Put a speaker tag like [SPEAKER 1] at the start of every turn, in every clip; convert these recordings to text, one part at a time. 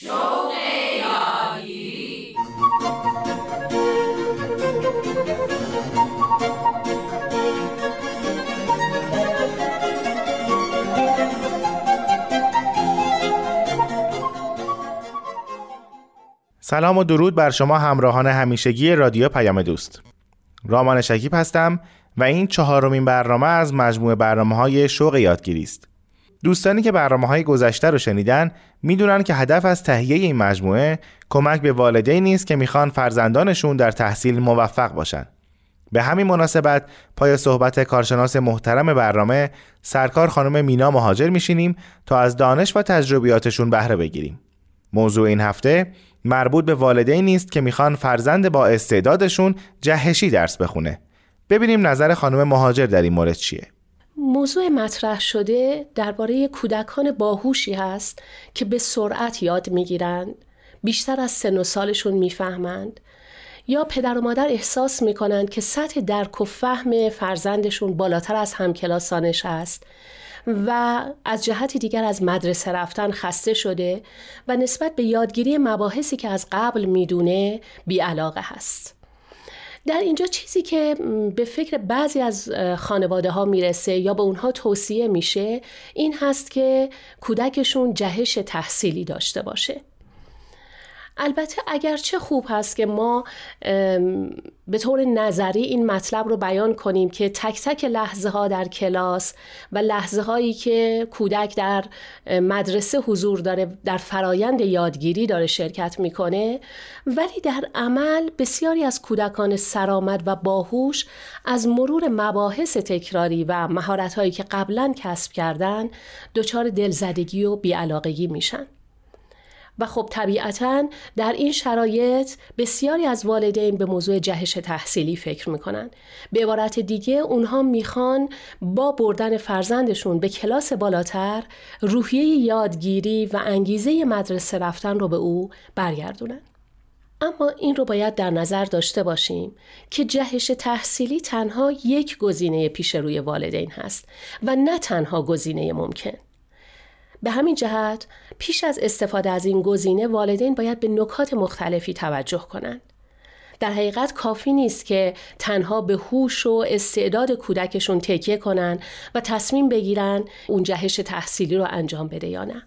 [SPEAKER 1] سلام و درود بر شما همراهان همیشگی رادیو پیام دوست. رامان شکیب هستم و این چهارمین برنامه از مجموعه برنامه های شوق یادگیری است. دوستانی که برنامه های گذشته رو شنیدن می‌دونن که هدف از تهیه این مجموعه کمک به والدینی است که می‌خوان فرزندانشون در تحصیل موفق باشن به همین مناسبت پای صحبت کارشناس محترم برنامه سرکار خانم مینا مهاجر میشینیم تا از دانش و تجربیاتشون بهره بگیریم موضوع این هفته مربوط به والدین نیست که می‌خوان فرزند با استعدادشون جهشی درس بخونه. ببینیم نظر خانم مهاجر در این مورد چیه.
[SPEAKER 2] موضوع مطرح شده درباره کودکان باهوشی هست که به سرعت یاد می‌گیرند، بیشتر از سن و سالشون می‌فهمند یا پدر و مادر احساس می‌کنند که سطح درک و فهم فرزندشون بالاتر از همکلاسانش است و از جهت دیگر از مدرسه رفتن خسته شده و نسبت به یادگیری مباحثی که از قبل می‌دونه بیعلاقه هست. در اینجا چیزی که به فکر بعضی از خانواده ها می‌رسه یا به اونها توصیه میشه این هست که کودکشون جهش تحصیلی داشته باشه. البته اگرچه خوب هست که ما به طور نظری این مطلب رو بیان کنیم که تک تک لحظه ها در کلاس و لحظه هایی که کودک در مدرسه حضور داره در فرایند یادگیری داره شرکت می‌کنه ولی در عمل بسیاری از کودکان سرآمد و باهوش از مرور مباحث تکراری و مهارت هایی که قبلا کسب کردن دچار دلزدگی و بیعلاقگی میشن. و خب طبیعتا در این شرایط بسیاری از والدین به موضوع جهش تحصیلی فکر می‌کنن. به عبارت دیگه اونها می‌خوان با بردن فرزندشون به کلاس بالاتر روحیه یادگیری و انگیزه مدرسه رفتن رو به او برگردونن. اما این رو باید در نظر داشته باشیم که جهش تحصیلی تنها یک گزینه پیش روی والدین هست و نه تنها گزینه ممکن. به همین جهت پیش از استفاده از این گزینه والدین باید به نکات مختلفی توجه کنند. در حقیقت کافی نیست که تنها به هوش و استعداد کودکشون تکیه کنند و تصمیم بگیرن اون جهش تحصیلی رو انجام بده یا نه.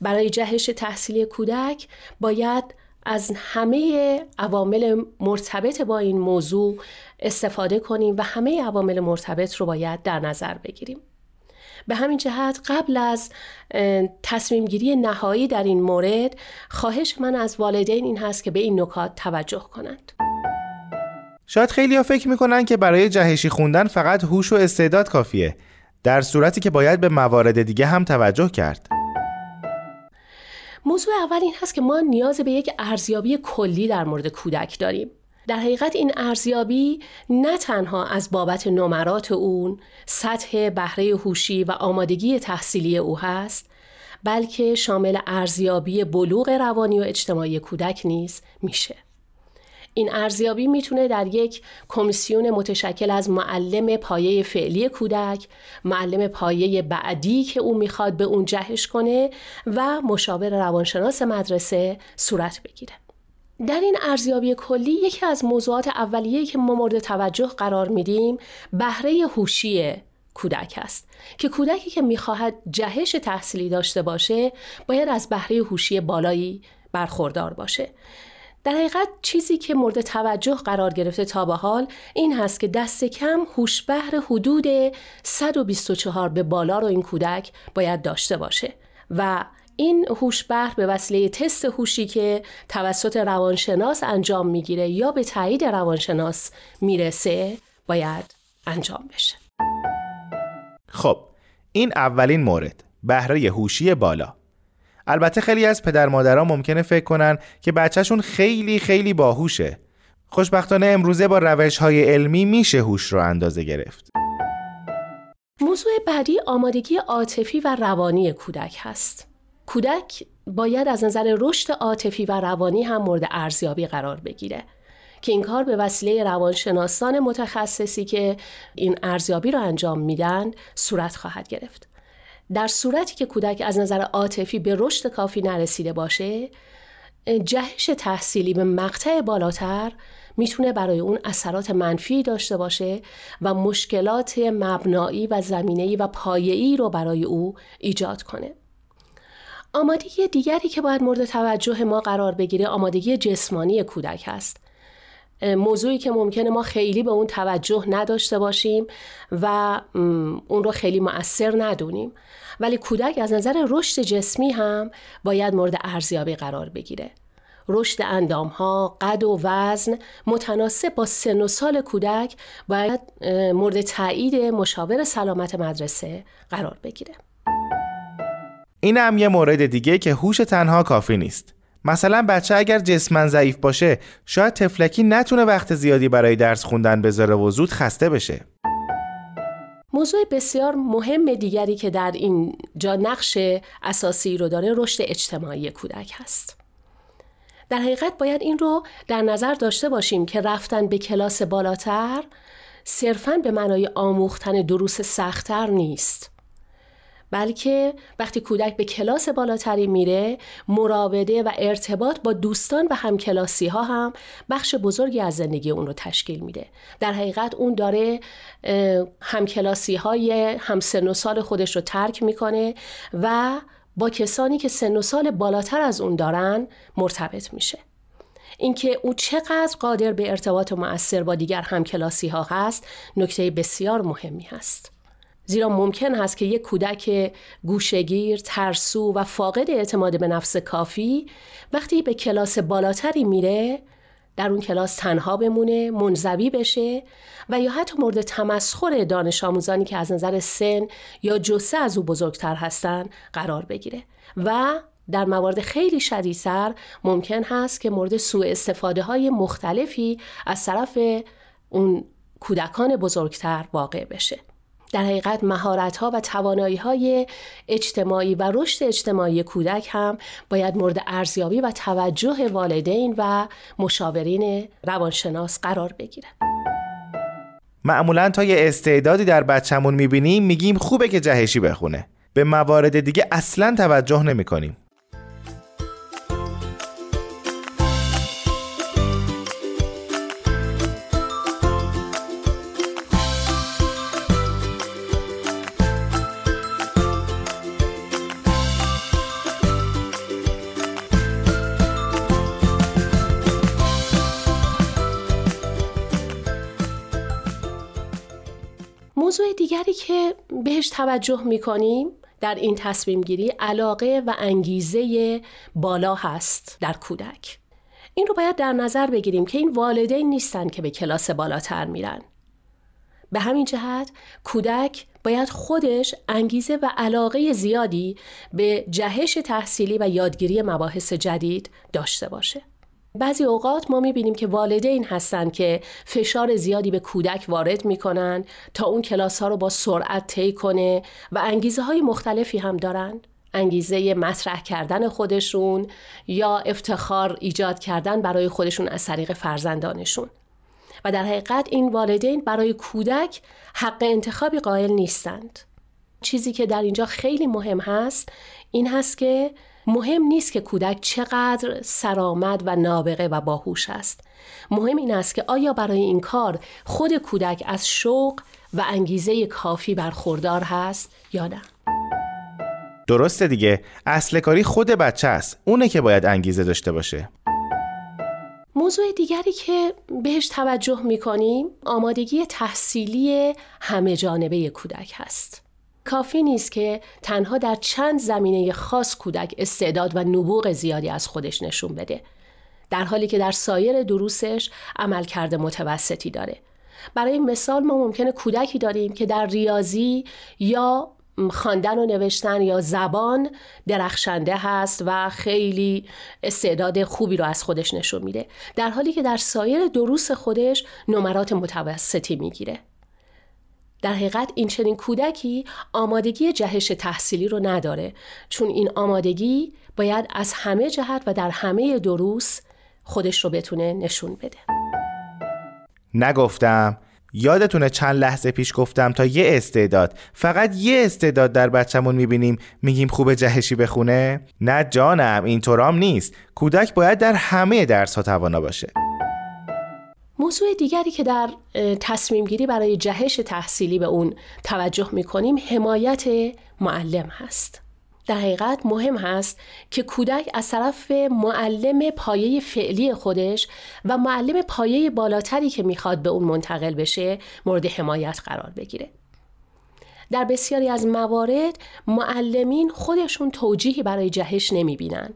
[SPEAKER 2] برای جهش تحصیلی کودک باید از همه عوامل مرتبط با این موضوع استفاده کنیم و همه عوامل مرتبط رو باید در نظر بگیریم. به همین جهت قبل از تصمیم گیری نهایی در این مورد خواهش من از والدین این هست که به این نکات توجه کنند.
[SPEAKER 1] شاید خیلی ها فکر می‌کنن که برای جهشی خوندن فقط هوش و استعداد کافیه در صورتی که باید به موارد دیگه هم توجه کرد.
[SPEAKER 2] موضوع اول این هست که ما نیاز به یک ارزیابی کلی در مورد کودک داریم. در حقیقت این ارزیابی نه تنها از بابت نمرات اون سطح بهره هوشی و آمادگی تحصیلی او هست بلکه شامل ارزیابی بلوغ روانی و اجتماعی کودک نیز میشه این ارزیابی می‌تونه در یک کمیسیون متشکل از معلم پایه فعلی کودک، معلم پایه بعدی که او می‌خواد به اون جهش کنه و مشاور روانشناس مدرسه صورت بگیره. در این ارزیابی کلی یکی از موضوعات اولیه‌ای که ما مورد توجه قرار میدیم بهره هوشی کودک است. که کودکی که می‌خواهد جهش تحصیلی داشته باشه باید از بهره هوشی بالایی برخوردار باشه. در حقیقت چیزی که مورد توجه قرار گرفته تا به حال این هست که دست کم هوش بهر حدود 124 به بالا رو این کودک باید داشته باشه و این هوش بهر به وسیله تست هوشی که توسط روانشناس انجام می‌گیره یا به تایید روانشناس می‌رسه باید انجام بشه.
[SPEAKER 1] خب این اولین مورد بهره هوشی بالا. البته خیلی از پدر مادرها ممکنه فکر کنن که بچهشون خیلی خیلی باهوشه. خوشبختانه امروزه با روش های علمی میشه هوش رو اندازه گرفت.
[SPEAKER 2] موضوع بعدی آمادگی عاطفی و روانی کودک هست. کودک باید از نظر رشد عاطفی و روانی هم مورد ارزیابی قرار بگیره که این کار به وسیله روانشناسان متخصصی که این ارزیابی رو انجام میدن صورت خواهد گرفت در صورتی که کودک از نظر عاطفی به رشد کافی نرسیده باشه جهش تحصیلی به مقطع بالاتر می‌تونه برای اون اثرات منفی داشته باشه و مشکلات مبنایی و زمینه‌ای و پایه‌ای رو برای او ایجاد کنه. آمادگی دیگری که باید مورد توجه ما قرار بگیره آمادگی جسمانی کودک است. موضوعی که ممکنه ما خیلی به اون توجه نداشته باشیم و اون رو خیلی مؤثر ندونیم ولی کودک از نظر رشد جسمی هم باید مورد ارزیابی قرار بگیره رشد اندام ها، قد و وزن متناسب با سن و سال کودک باید مورد تایید مشاور سلامت مدرسه قرار بگیره.
[SPEAKER 1] این هم یه مورد دیگه که هوش تنها کافی نیست. مثلا بچه اگر جسمن ضعیف باشه شاید تفلکی نتونه وقت زیادی برای درس خوندن بذاره و زود خسته بشه.
[SPEAKER 2] موضوع بسیار مهم دیگری که در این جا نقش اساسی رو داره رشد اجتماعی کودک هست. در حقیقت باید این رو در نظر داشته باشیم که رفتن به کلاس بالاتر صرفاً به معنای آموختن دروس سختتر نیست. بلکه وقتی کودک به کلاس بالاتری میره مراوده و ارتباط با دوستان و همکلاسی ها هم بخش بزرگی از زندگی اون رو تشکیل میده. در حقیقت اون داره همکلاسی های همسن و سال خودش رو ترک می‌کنه و با کسانی که سن و سال بالاتر از اون دارن مرتبط میشه. اینکه او چقدر قادر به ارتباط مؤثر با دیگر همکلاسی ها هست نکته بسیار مهمی هست. زیرا ممکن هست که یک کودک گوشگیر، ترسو و فاقد اعتماد به نفس کافی وقتی به کلاس بالاتری میره در اون کلاس تنها بمونه، منزوی بشه و یا حتی مورد تمسخر دانش آموزانی که از نظر سن یا جسه از او بزرگتر هستن قرار بگیره و در موارد خیلی شدیدتر ممکن هست که مورد سوء استفاده های مختلفی از طرف اون کودکان بزرگتر واقع بشه. در حقیقت مهارت ها و توانایی های اجتماعی و رشد اجتماعی کودک هم باید مورد ارزیابی و توجه والدین و مشاورین روانشناس قرار بگیره.
[SPEAKER 1] معمولا تا یه استعدادی در بچهمون می‌بینیم میگیم خوبه که جهشی بخونه. به موارد دیگه اصلا توجه نمی
[SPEAKER 2] موضوع دیگری که بهش توجه می‌کنیم در این تصمیم گیری علاقه و انگیزه بالا هست در کودک. این رو باید در نظر بگیریم که این والدین نیستن که به کلاس بالاتر میرن. به همین جهت کودک باید خودش انگیزه و علاقه زیادی به جهش تحصیلی و یادگیری مباحث جدید داشته باشه. بعضی اوقات ما می‌بینیم که والدین هستند که فشار زیادی به کودک وارد می‌کنن تا اون کلاس ها رو با سرعت طی کنه و انگیزه های مختلفی هم دارن. انگیزه مطرح کردن خودشون یا افتخار ایجاد کردن برای خودشون از طریق فرزندانشون. و در حقیقت این والدین برای کودک حق انتخابی قائل نیستند. چیزی که در اینجا خیلی مهم هست این هست که مهم نیست که کودک چقدر سرآمد و نابغه و باهوش است. مهم این است که آیا برای این کار خود کودک از شوق و انگیزه کافی برخوردار هست یا نه؟
[SPEAKER 1] درسته دیگه. اصل کاری خود بچه است. اونه که باید انگیزه داشته باشه.
[SPEAKER 2] موضوع دیگری که بهش توجه می‌کنیم آمادگی تحصیلی همه جانبه کودک هست. کافی نیست که تنها در چند زمینه خاص کودک استعداد و نبوغ زیادی از خودش نشون بده. در حالی که در سایر دروسش عملکرد متوسطی داره. برای مثال ما ممکنه کودکی داریم که در ریاضی یا خواندن و نوشتن یا زبان درخشنده هست و خیلی استعداد خوبی رو از خودش نشون میده. در حالی که در سایر دروس خودش نمرات متوسطی می‌گیره. در حقیقت این چنین کودکی آمادگی جهش تحصیلی رو نداره چون این آمادگی باید از همه جهت و در همه دروس خودش رو بتونه نشون بده.
[SPEAKER 1] نگفتم. یادتونه چند لحظه پیش گفتم تا یه استعداد فقط یه استعداد در بچهمون می‌بینیم میگیم خوب جهشی بخونه؟ نه جانم اینطورام نیست. کودک باید در همه درس ها توانا باشه.
[SPEAKER 2] موضوع دیگری که در تصمیم گیری برای جهش تحصیلی به اون توجه می‌کنیم حمایت معلم هست. در حقیقت مهم هست که کودک از طرف معلم پایه فعلی خودش و معلم پایه بالاتری که می‌خواد به اون منتقل بشه مورد حمایت قرار بگیره. در بسیاری از موارد معلمین خودشون توجیهی برای جهش نمی‌بینن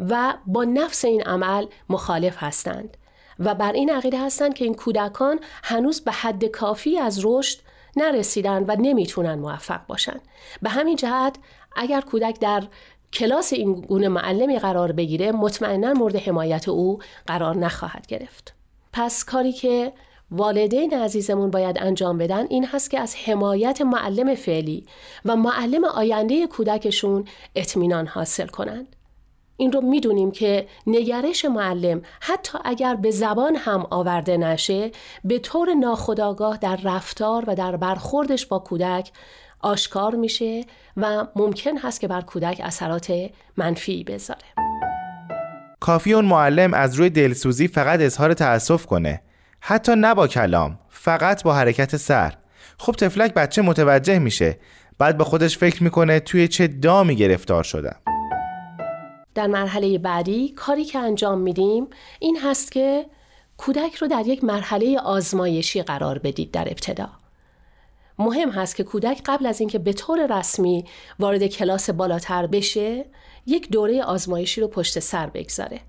[SPEAKER 2] و با نفس این عمل مخالف هستند و بر این عقیده هستند که این کودکان هنوز به حد کافی از رشد نرسیدن و نمی‌تونن موفق باشن. به همین جهت اگر کودک در کلاس این گونه معلمی قرار بگیره مطمئنا مورد حمایت او قرار نخواهد گرفت. پس کاری که والدین عزیزمون باید انجام بدن این هست که از حمایت معلم فعلی و معلم آینده کودکشون اطمینان حاصل کنند. این رو می‌دونیم که نگرش معلم حتی اگر به زبان هم آورده نشه به طور ناخودآگاه در رفتار و در برخوردش با کودک آشکار میشه و ممکن هست که بر کودک اثرات منفی بذاره.
[SPEAKER 1] کافی اون معلم از روی دلسوزی فقط اظهار تأسف کنه. حتی نه با کلام فقط با حرکت سر. خب تفلک بچه متوجه میشه. بعد به خودش فکر می‌کنه توی چه دامی گرفتار شدم.
[SPEAKER 2] در مرحله بعدی کاری که انجام میدیم این هست که کودک رو در یک مرحله آزمایشی قرار بدید در ابتدا. مهم هست که کودک قبل از اینکه به طور رسمی وارد کلاس بالاتر بشه یک دوره آزمایشی رو پشت سر بگذاره.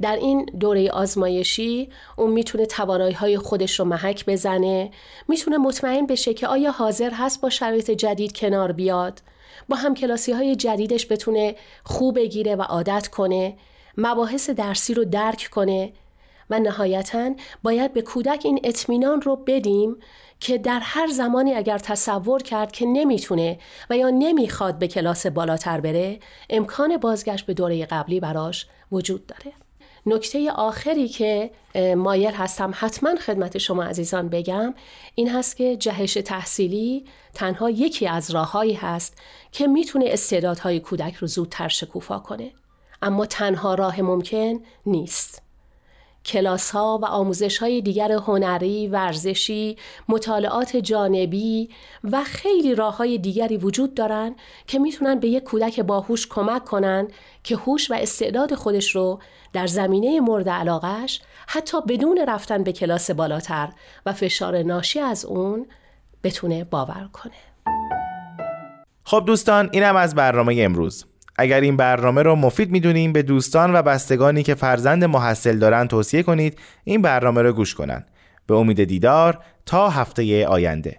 [SPEAKER 2] در این دوره آزمایشی اون می‌تونه توانایی های خودش رو محک بزنه می‌تونه مطمئن بشه که آیا حاضر هست با شرایط جدید کنار بیاد با همکلاسی های جدیدش بتونه خوب بگیره و عادت کنه مباحث درسی رو درک کنه و نهایتا باید به کودک این اطمینان رو بدیم که در هر زمانی اگر تصور کرد که نمی‌تونه و یا نمی‌خواد به کلاس بالاتر بره امکان بازگشت به دوره قبلی براش وجود داره. نکته آخری که مایل هستم حتما خدمت شما عزیزان بگم این هست که جهش تحصیلی تنها یکی از راههایی هست که می‌تونه استعدادهای کودک رو زودتر شکوفا کنه. اما تنها راه ممکن نیست. کلاس ها و آموزش های دیگر هنری، ورزشی، مطالعات جانبی و خیلی راه های دیگری وجود دارن که می‌تونن به یک کودک باهوش کمک کنن که هوش و استعداد خودش رو در زمینه مورد علاقش حتی بدون رفتن به کلاس بالاتر و فشار ناشی از اون بتونه باور کنه.
[SPEAKER 1] خب دوستان اینم از برنامه امروز. اگر این برنامه رو مفید می‌دونیم به دوستان و بستگانی که فرزند محصل دارن توصیه کنید این برنامه رو گوش کنن. به امید دیدار تا هفته آینده.